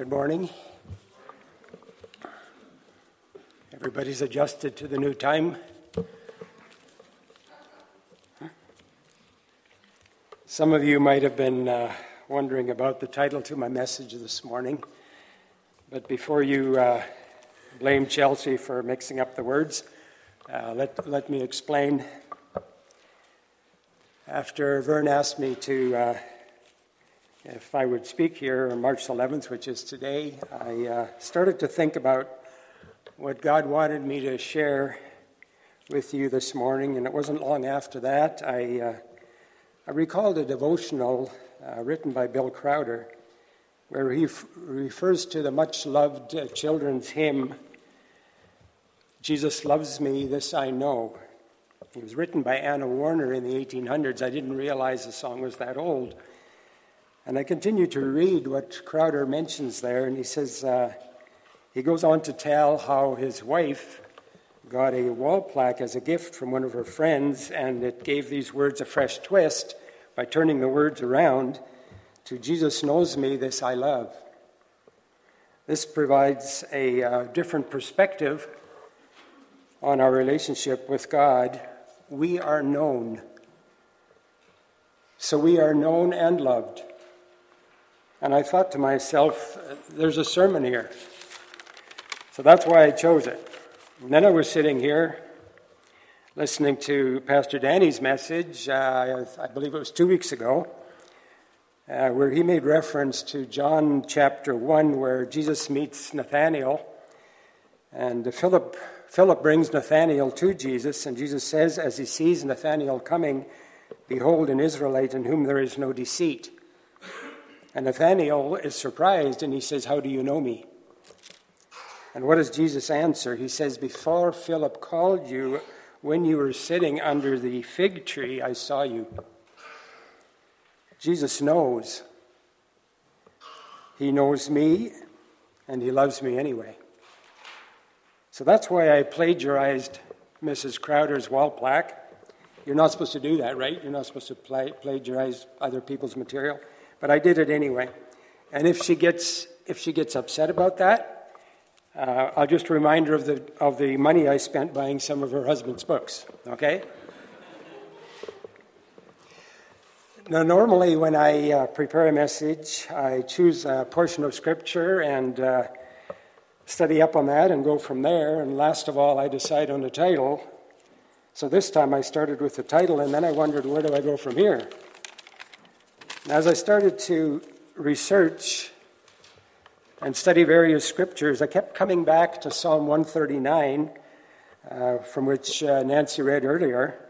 Good morning. Everybody's adjusted to the new time. Some of you might have been uh, wondering about the title to my message this morning. But before you uh, blame Chelsea for mixing up the words, uh, let, let me explain. After Vern asked me to uh, if I would speak here on March 11th, which is today, I uh, started to think about what God wanted me to share with you this morning, and it wasn't long after that I, uh, I recalled a devotional uh, written by Bill Crowder where he f- refers to the much loved uh, children's hymn, Jesus Loves Me, This I Know. It was written by Anna Warner in the 1800s. I didn't realize the song was that old. And I continue to read what Crowder mentions there, and he says, uh, he goes on to tell how his wife got a wall plaque as a gift from one of her friends, and it gave these words a fresh twist by turning the words around to Jesus knows me, this I love. This provides a uh, different perspective on our relationship with God. We are known. So we are known and loved. And I thought to myself, there's a sermon here. So that's why I chose it. And then I was sitting here listening to Pastor Danny's message, uh, I believe it was two weeks ago, uh, where he made reference to John chapter 1, where Jesus meets Nathanael. And Philip, Philip brings Nathanael to Jesus, and Jesus says, as he sees Nathanael coming, Behold, an Israelite in whom there is no deceit. And Nathanael is surprised and he says, How do you know me? And what does Jesus answer? He says, Before Philip called you, when you were sitting under the fig tree, I saw you. Jesus knows. He knows me, and he loves me anyway. So that's why I plagiarized Mrs. Crowder's wall plaque. You're not supposed to do that, right? You're not supposed to plagiarize other people's material but I did it anyway. And if she gets if she gets upset about that, uh, I'll just remind her of the of the money I spent buying some of her husband's books. Okay. Now, normally when I uh, prepare a message, I choose a portion of scripture and uh, study up on that and go from there. And last of all, I decide on the title. So this time I started with the title, and then I wondered where do I go from here. As I started to research and study various scriptures, I kept coming back to Psalm 139, uh, from which uh, Nancy read earlier.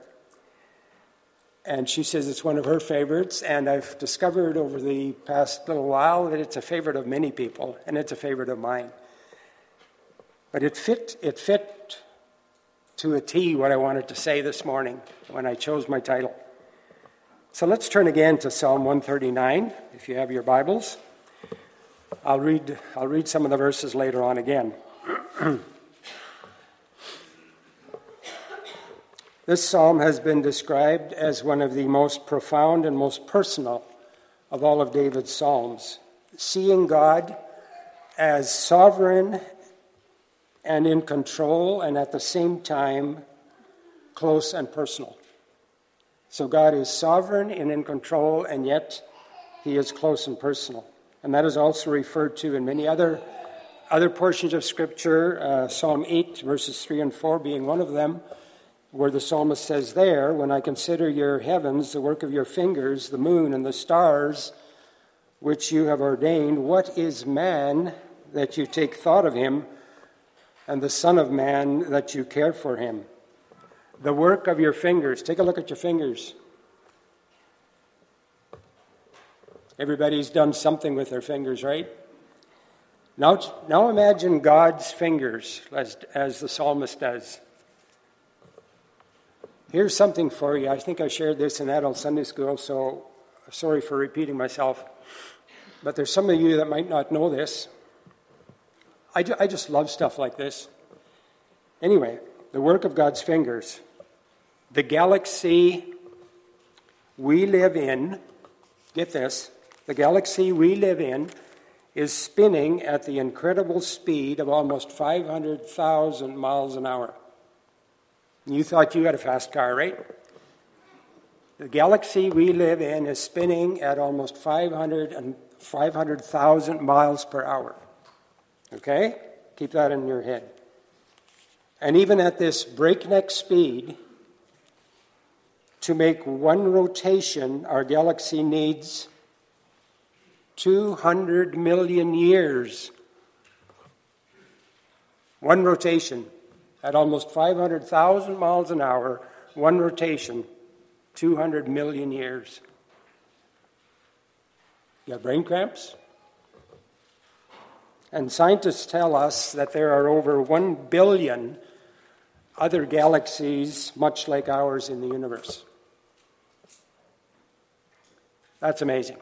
And she says it's one of her favorites, and I've discovered over the past little while that it's a favorite of many people, and it's a favorite of mine. But it fit, it fit to a T what I wanted to say this morning when I chose my title. So let's turn again to Psalm 139, if you have your Bibles. I'll read, I'll read some of the verses later on again. this psalm has been described as one of the most profound and most personal of all of David's psalms, seeing God as sovereign and in control, and at the same time close and personal. So God is sovereign and in control, and yet he is close and personal. And that is also referred to in many other, other portions of Scripture, uh, Psalm 8, verses 3 and 4 being one of them, where the psalmist says, There, when I consider your heavens, the work of your fingers, the moon and the stars, which you have ordained, what is man that you take thought of him, and the Son of Man that you care for him? The work of your fingers. Take a look at your fingers. Everybody's done something with their fingers, right? Now, now imagine God's fingers as, as the psalmist does. Here's something for you. I think I shared this in adult Sunday school, so sorry for repeating myself. But there's some of you that might not know this. I, I just love stuff like this. Anyway, the work of God's fingers. The galaxy we live in, get this, the galaxy we live in is spinning at the incredible speed of almost 500,000 miles an hour. You thought you had a fast car, right? The galaxy we live in is spinning at almost 500 500,000 miles per hour. Okay? Keep that in your head. And even at this breakneck speed, to make one rotation, our galaxy needs 200 million years. One rotation at almost 500,000 miles an hour, one rotation, 200 million years. You have brain cramps? And scientists tell us that there are over 1 billion other galaxies much like ours in the universe. That's amazing.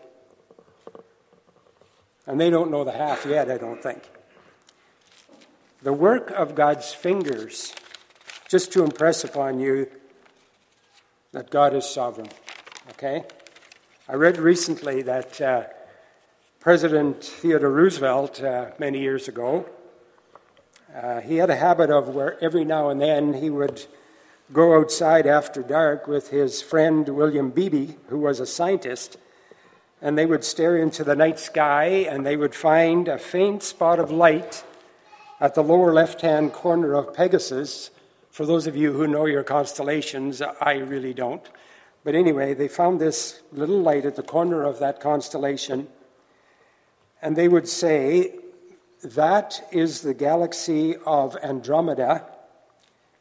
And they don't know the half yet, I don't think. The work of God's fingers, just to impress upon you that God is sovereign. Okay? I read recently that uh, President Theodore Roosevelt, uh, many years ago, uh, he had a habit of where every now and then he would go outside after dark with his friend William Beebe, who was a scientist, and they would stare into the night sky and they would find a faint spot of light at the lower left hand corner of Pegasus. For those of you who know your constellations, I really don't. But anyway, they found this little light at the corner of that constellation, and they would say, That is the galaxy of Andromeda.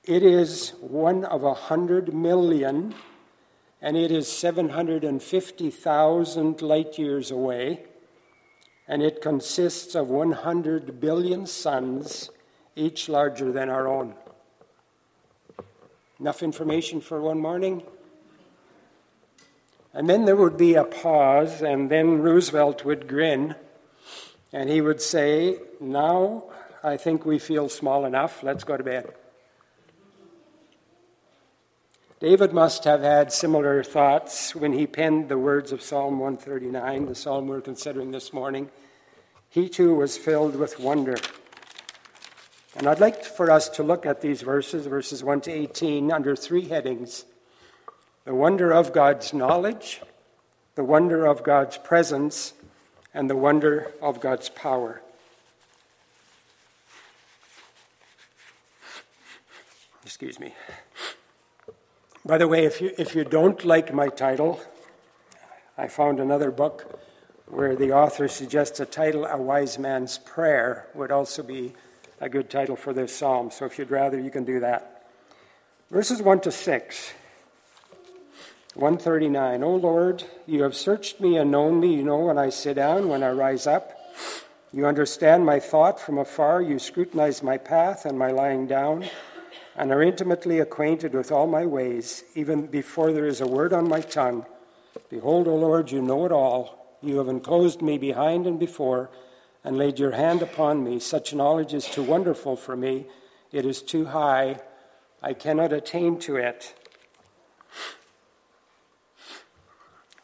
It is one of a hundred million and it is 750,000 light years away, and it consists of 100 billion suns, each larger than our own. Enough information for one morning? And then there would be a pause, and then Roosevelt would grin, and he would say, Now I think we feel small enough, let's go to bed. David must have had similar thoughts when he penned the words of Psalm 139, the psalm we're considering this morning. He too was filled with wonder. And I'd like for us to look at these verses, verses 1 to 18, under three headings the wonder of God's knowledge, the wonder of God's presence, and the wonder of God's power. Excuse me. By the way, if you, if you don't like my title, I found another book where the author suggests a title, A Wise Man's Prayer, would also be a good title for this psalm. So if you'd rather, you can do that. Verses 1 to 6. 139. O Lord, you have searched me and known me. You know when I sit down, when I rise up. You understand my thought from afar. You scrutinize my path and my lying down and are intimately acquainted with all my ways, even before there is a word on my tongue. Behold, O Lord, you know it all. You have enclosed me behind and before, and laid your hand upon me. Such knowledge is too wonderful for me. It is too high. I cannot attain to it.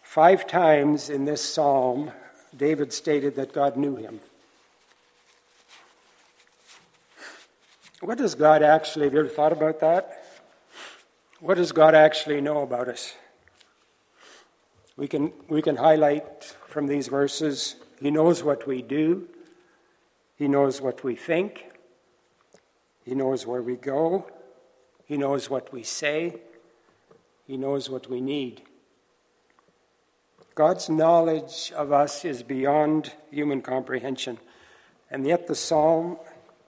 Five times in this psalm, David stated that God knew him. What does God actually, have you ever thought about that? What does God actually know about us? We can, we can highlight from these verses He knows what we do, He knows what we think, He knows where we go, He knows what we say, He knows what we need. God's knowledge of us is beyond human comprehension. And yet, the psalm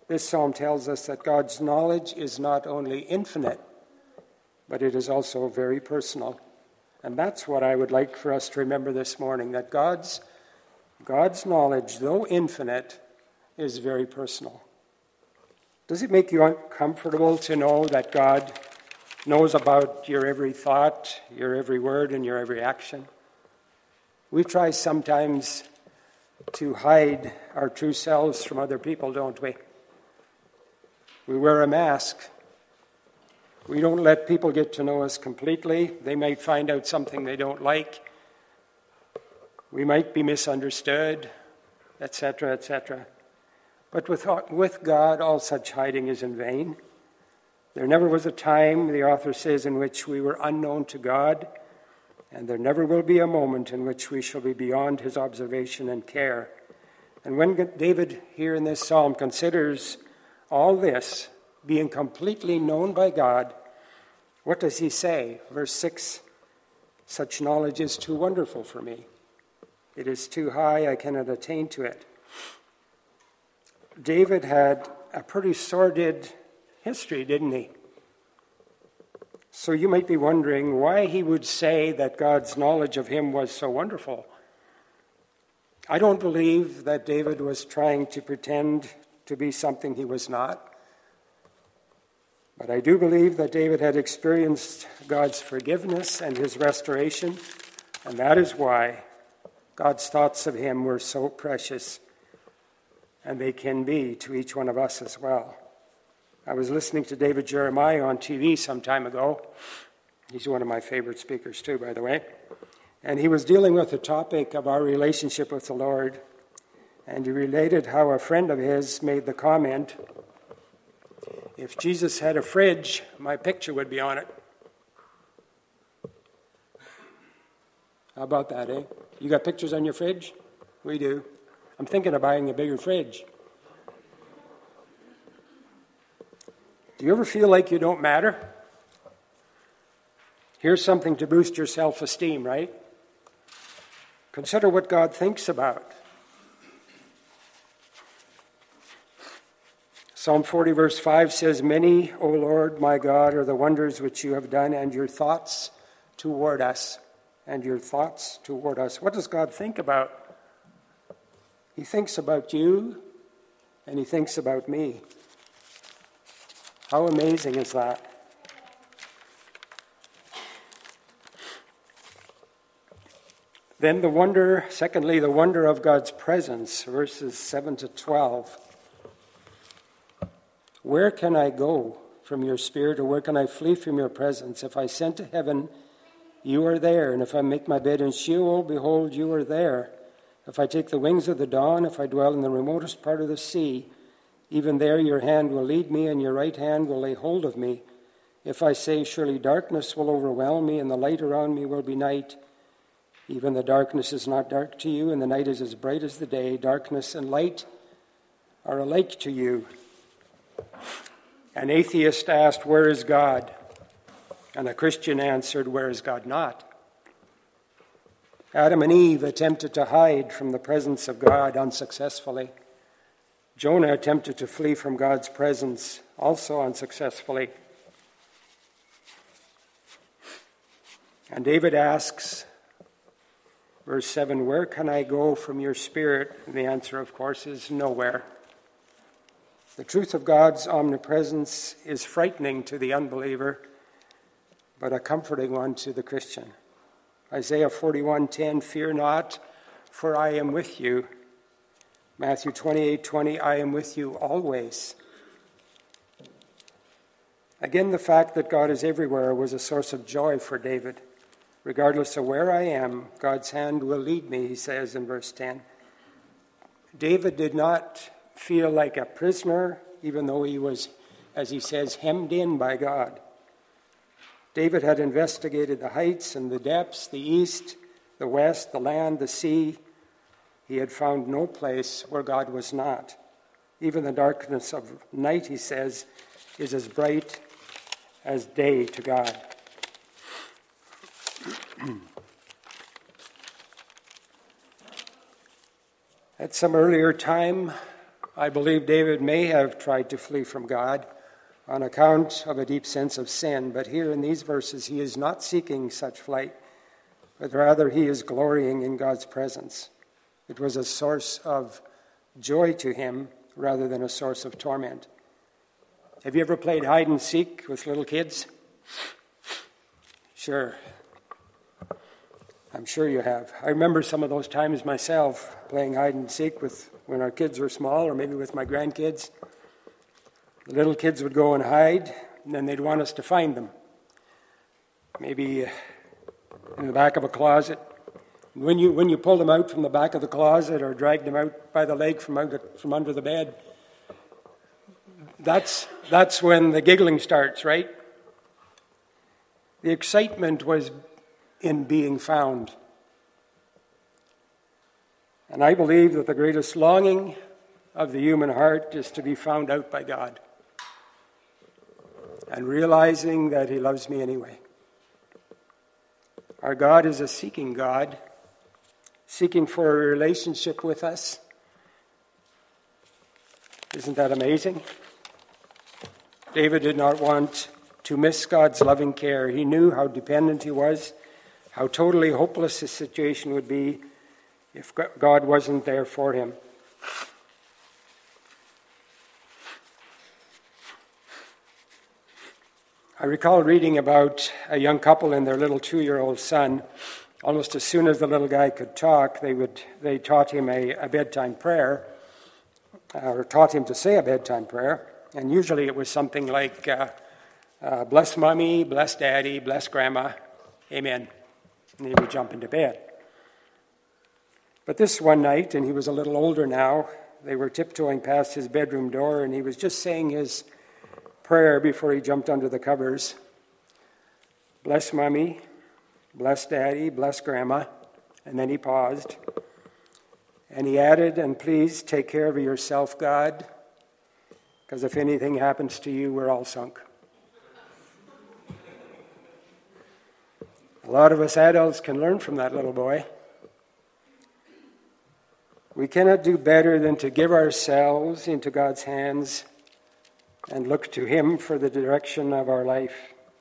this psalm tells us that God's knowledge is not only infinite, but it is also very personal. And that's what I would like for us to remember this morning that God's, God's knowledge, though infinite, is very personal. Does it make you uncomfortable to know that God knows about your every thought, your every word, and your every action? We try sometimes to hide our true selves from other people, don't we? We wear a mask. We don't let people get to know us completely. They might find out something they don't like. We might be misunderstood. etc., etc. But with, with God, all such hiding is in vain. There never was a time, the author says, in which we were unknown to God, and there never will be a moment in which we shall be beyond his observation and care. And when David, here in this psalm, considers all this being completely known by God, what does he say? Verse 6 Such knowledge is too wonderful for me. It is too high, I cannot attain to it. David had a pretty sordid history, didn't he? So you might be wondering why he would say that God's knowledge of him was so wonderful. I don't believe that David was trying to pretend to be something he was not. But I do believe that David had experienced God's forgiveness and his restoration, and that is why God's thoughts of him were so precious, and they can be to each one of us as well. I was listening to David Jeremiah on TV some time ago. He's one of my favorite speakers, too, by the way. And he was dealing with the topic of our relationship with the Lord. And he related how a friend of his made the comment if Jesus had a fridge, my picture would be on it. How about that, eh? You got pictures on your fridge? We do. I'm thinking of buying a bigger fridge. Do you ever feel like you don't matter? Here's something to boost your self esteem, right? Consider what God thinks about. Psalm 40, verse 5 says, Many, O Lord my God, are the wonders which you have done, and your thoughts toward us. And your thoughts toward us. What does God think about? He thinks about you, and He thinks about me. How amazing is that? Then the wonder, secondly, the wonder of God's presence, verses 7 to 12. Where can I go from your spirit, or where can I flee from your presence? If I ascend to heaven, you are there, and if I make my bed in Sheol, behold, you are there. If I take the wings of the dawn, if I dwell in the remotest part of the sea, even there your hand will lead me, and your right hand will lay hold of me. If I say, Surely darkness will overwhelm me, and the light around me will be night, even the darkness is not dark to you, and the night is as bright as the day. Darkness and light are alike to you. An atheist asked, Where is God? And a Christian answered, Where is God not? Adam and Eve attempted to hide from the presence of God unsuccessfully. Jonah attempted to flee from God's presence, also unsuccessfully. And David asks, verse 7, Where can I go from your spirit? And the answer, of course, is nowhere. The truth of God's omnipresence is frightening to the unbeliever, but a comforting one to the Christian. Isaiah 41:10 Fear not, for I am with you. Matthew 28:20 20, I am with you always. Again, the fact that God is everywhere was a source of joy for David. Regardless of where I am, God's hand will lead me, he says in verse 10. David did not feel like a prisoner, even though he was, as he says, hemmed in by God. David had investigated the heights and the depths, the east, the west, the land, the sea, he had found no place where God was not. Even the darkness of night, he says, is as bright as day to God. At some earlier time, I believe David may have tried to flee from God on account of a deep sense of sin, but here in these verses, he is not seeking such flight, but rather he is glorying in God's presence. It was a source of joy to him rather than a source of torment. Have you ever played hide and seek with little kids? Sure. I'm sure you have. I remember some of those times myself playing hide and seek with when our kids were small or maybe with my grandkids. The little kids would go and hide, and then they'd want us to find them. Maybe uh, in the back of a closet, When you, when you pulled them out from the back of the closet or dragged them out by the leg from, out, from under the bed, that's, that's when the giggling starts, right? The excitement was in being found. And I believe that the greatest longing of the human heart is to be found out by God and realizing that He loves me anyway. Our God is a seeking God, seeking for a relationship with us. Isn't that amazing? David did not want to miss God's loving care. He knew how dependent he was, how totally hopeless his situation would be if God wasn't there for him. I recall reading about a young couple and their little two year old son. Almost as soon as the little guy could talk, they, would, they taught him a, a bedtime prayer, or taught him to say a bedtime prayer. And usually it was something like, uh, uh, Bless mommy, bless daddy, bless grandma, amen. And he would jump into bed. But this one night, and he was a little older now, they were tiptoeing past his bedroom door, and he was just saying his prayer before he jumped under the covers. Bless mommy, bless daddy, bless grandma. And then he paused. And he added, And please take care of yourself, God, because if anything happens to you, we're all sunk. A lot of us adults can learn from that little boy. We cannot do better than to give ourselves into God's hands and look to Him for the direction of our life.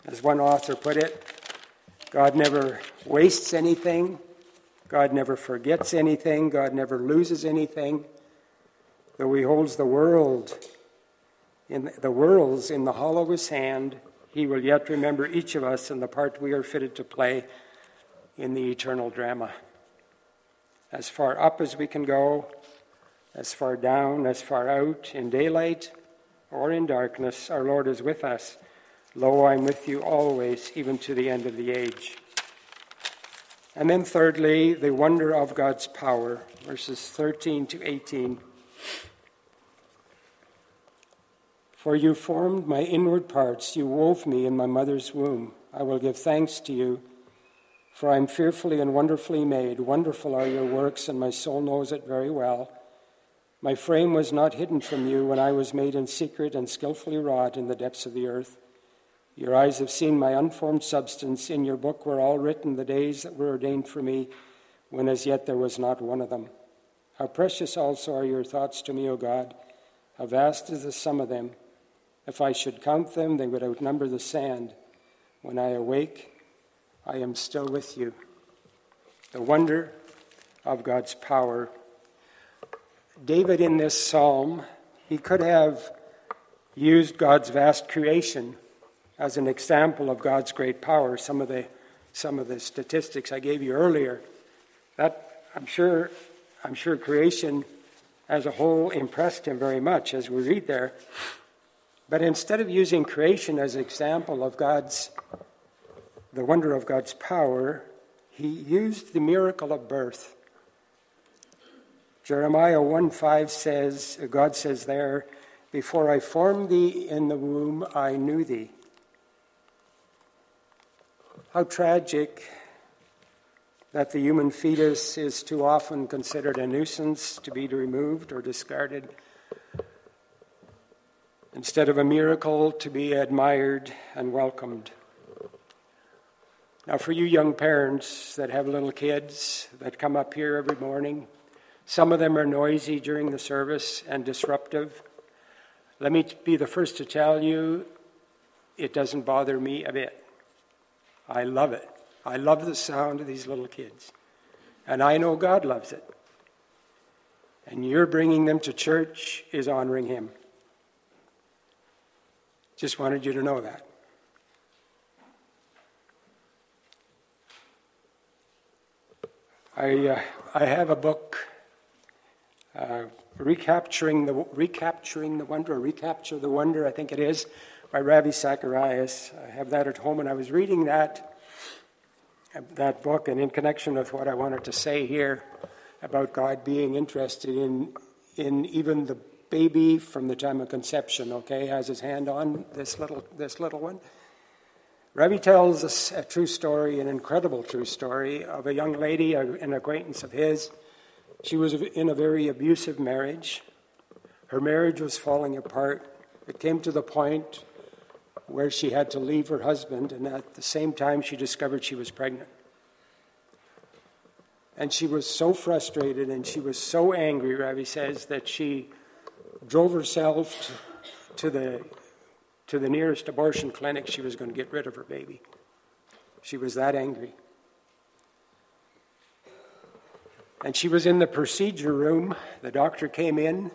As one author put it, God never wastes anything, God never forgets anything, God never loses anything. Though He holds the world in the worlds in the hollow of His hand, He will yet remember each of us and the part we are fitted to play in the eternal drama. As far up as we can go, as far down, as far out in daylight or in darkness, our Lord is with us. Lo, I'm with you always, even to the end of the age. And then, thirdly, the wonder of God's power, verses 13 to 18. For you formed my inward parts, you wove me in my mother's womb. I will give thanks to you, for I am fearfully and wonderfully made. Wonderful are your works, and my soul knows it very well. My frame was not hidden from you when I was made in secret and skillfully wrought in the depths of the earth. Your eyes have seen my unformed substance. In your book were all written the days that were ordained for me, when as yet there was not one of them. How precious also are your thoughts to me, O God! How vast is the sum of them! If I should count them, they would outnumber the sand. When I awake, I am still with you. The wonder of God's power David, in this psalm, he could have used God's vast creation as an example of God's great power. Some of the, some of the statistics I gave you earlier, that I'm sure, I'm sure creation as a whole impressed him very much as we read there. But instead of using creation as an example of God's, the wonder of God's power, he used the miracle of birth. Jeremiah 1 5 says, God says there, Before I formed thee in the womb, I knew thee. How tragic that the human fetus is too often considered a nuisance to be removed or discarded, instead of a miracle to be admired and welcomed. Now, for you young parents that have little kids that come up here every morning, some of them are noisy during the service and disruptive. Let me be the first to tell you, it doesn't bother me a bit. I love it. I love the sound of these little kids. And I know God loves it. And your bringing them to church is honoring Him. Just wanted you to know that. I, uh, I have a book uh, recapturing the recapturing the wonder, recapture the wonder, I think it is, by Ravi Zacharias. I have that at home, and I was reading that, that book, and in connection with what I wanted to say here about God being interested in, in even the baby from the time of conception, okay, has his hand on this little, this little one. Ravi tells us a true story, an incredible true story, of a young lady, an acquaintance of his. She was in a very abusive marriage. Her marriage was falling apart. It came to the point where she had to leave her husband, and at the same time, she discovered she was pregnant. And she was so frustrated and she was so angry, Ravi says, that she drove herself to the, to the nearest abortion clinic. She was going to get rid of her baby. She was that angry. And she was in the procedure room. The doctor came in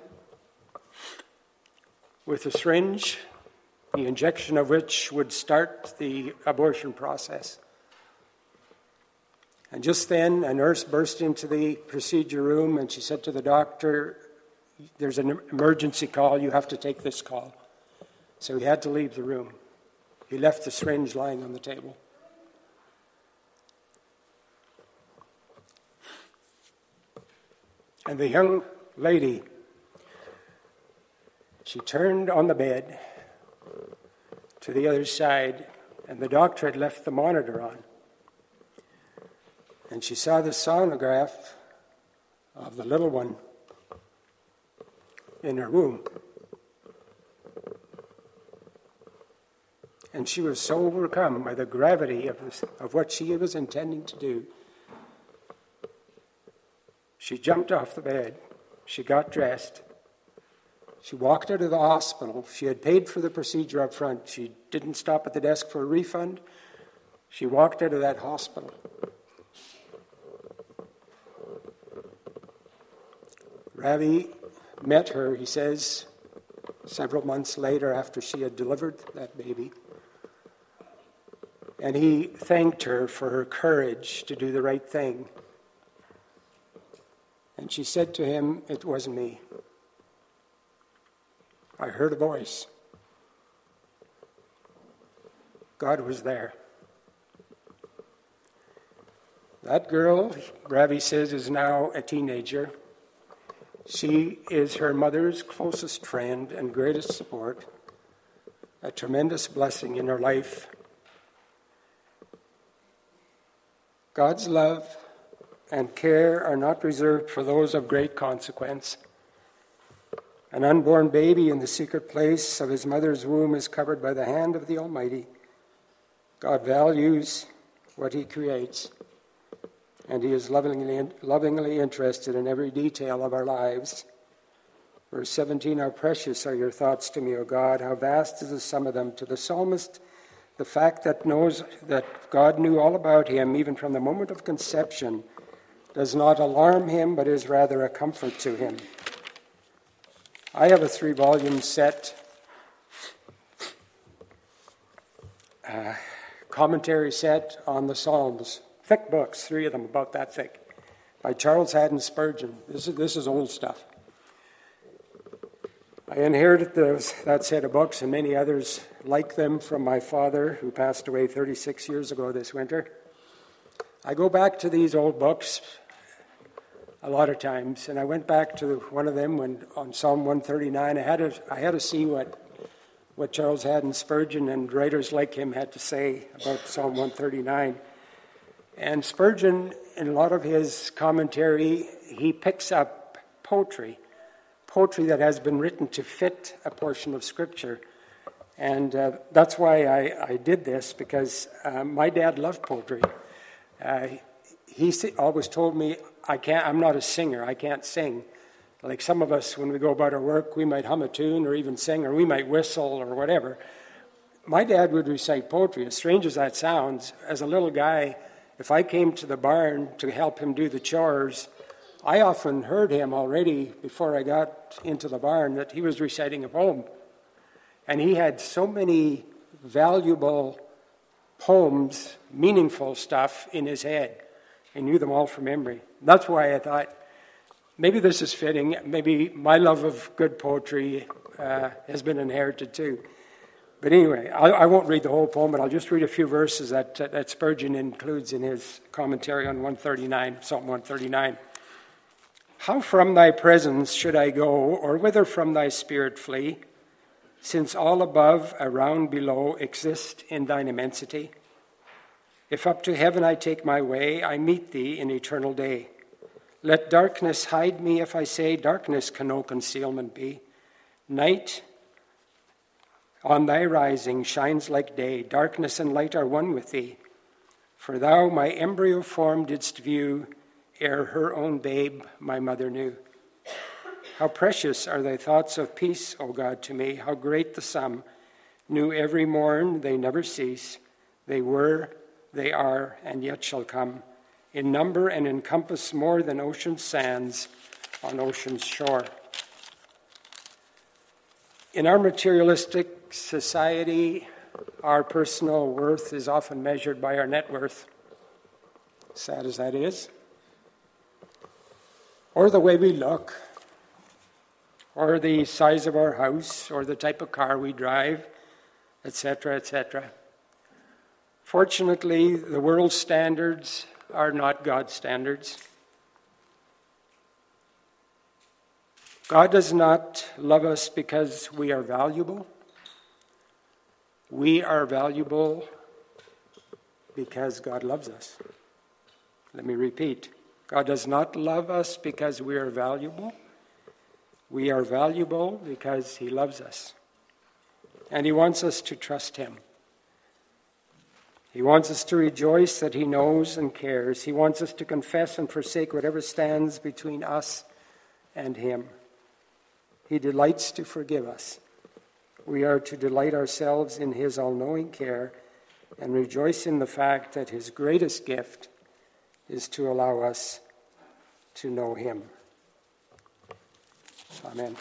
with a syringe, the injection of which would start the abortion process. And just then, a nurse burst into the procedure room and she said to the doctor, There's an emergency call, you have to take this call. So he had to leave the room. He left the syringe lying on the table. And the young lady, she turned on the bed to the other side, and the doctor had left the monitor on. And she saw the sonograph of the little one in her womb. And she was so overcome by the gravity of, this, of what she was intending to do. She jumped off the bed. She got dressed. She walked out of the hospital. She had paid for the procedure up front. She didn't stop at the desk for a refund. She walked out of that hospital. Ravi met her, he says, several months later after she had delivered that baby. And he thanked her for her courage to do the right thing. And she said to him, It wasn't me. I heard a voice. God was there. That girl, Ravi says, is now a teenager. She is her mother's closest friend and greatest support, a tremendous blessing in her life. God's love and care are not reserved for those of great consequence. An unborn baby in the secret place of his mother's womb is covered by the hand of the Almighty. God values what he creates and He is lovingly, lovingly interested in every detail of our lives. Verse 17 How precious are your thoughts to me, O God! How vast is the sum of them. To the psalmist, the fact that knows that God knew all about him, even from the moment of conception, does not alarm him, but is rather a comfort to him. I have a three volume set, uh, commentary set on the Psalms thick books, three of them about that thick, by Charles Haddon Spurgeon. This is, this is old stuff. I inherited those, that set of books and many others like them from my father, who passed away 36 years ago this winter. I go back to these old books a lot of times, and I went back to one of them when on Psalm 139. I had to, I had to see what, what Charles Haddon Spurgeon and writers like him had to say about Psalm 139. And Spurgeon, in a lot of his commentary, he picks up poetry, poetry that has been written to fit a portion of Scripture. And uh, that's why I, I, did this, because uh, my dad loved poetry. Uh, he always told me, I can't, I'm not a singer, I can't sing. Like some of us, when we go about our work, we might hum a tune or even sing, or we might whistle or whatever. My dad would recite poetry, as strange as that sounds. As a little guy, if I came to the barn to help him do the chores, I often heard him already before I got into the barn that he was reciting a poem. And he had so many valuable poems, meaningful stuff in his head. He knew them all from memory. That's why I thought maybe this is fitting. Maybe my love of good poetry uh, has been inherited too. But anyway, I, I, won't read the whole poem, but I'll just read a few verses that, that Spurgeon includes in his commentary on 139, Psalm 139. How from thy presence should I go, or whither from thy spirit flee, since all above, around, below exist in thine immensity? If up to heaven I take my way, I meet thee in eternal day. Let darkness hide me if I say, Darkness can no concealment be. Night on thy rising shines like day, darkness and light are one with thee. For thou my embryo form didst view, ere her own babe my mother knew. How precious are thy thoughts of peace, O God, to me, how great the sum. New every morn, they never cease. They were, they are, and yet shall come in number and encompass more than ocean's sands on ocean's shore. In our materialistic society, our personal worth is often measured by our net worth, sad as that is, or the way we look, or the size of our house, or the type of car we drive, etc., etc. Fortunately, the world's standards are not God's standards. God does not love us because we are valuable. We are valuable because God loves us. Let me repeat God does not love us because we are valuable. We are valuable because He loves us. And He wants us to trust Him. He wants us to rejoice that He knows and cares. He wants us to confess and forsake whatever stands between us and Him. He delights to forgive us. We are to delight ourselves in His all knowing care and rejoice in the fact that His greatest gift is to allow us to know Him. Amen.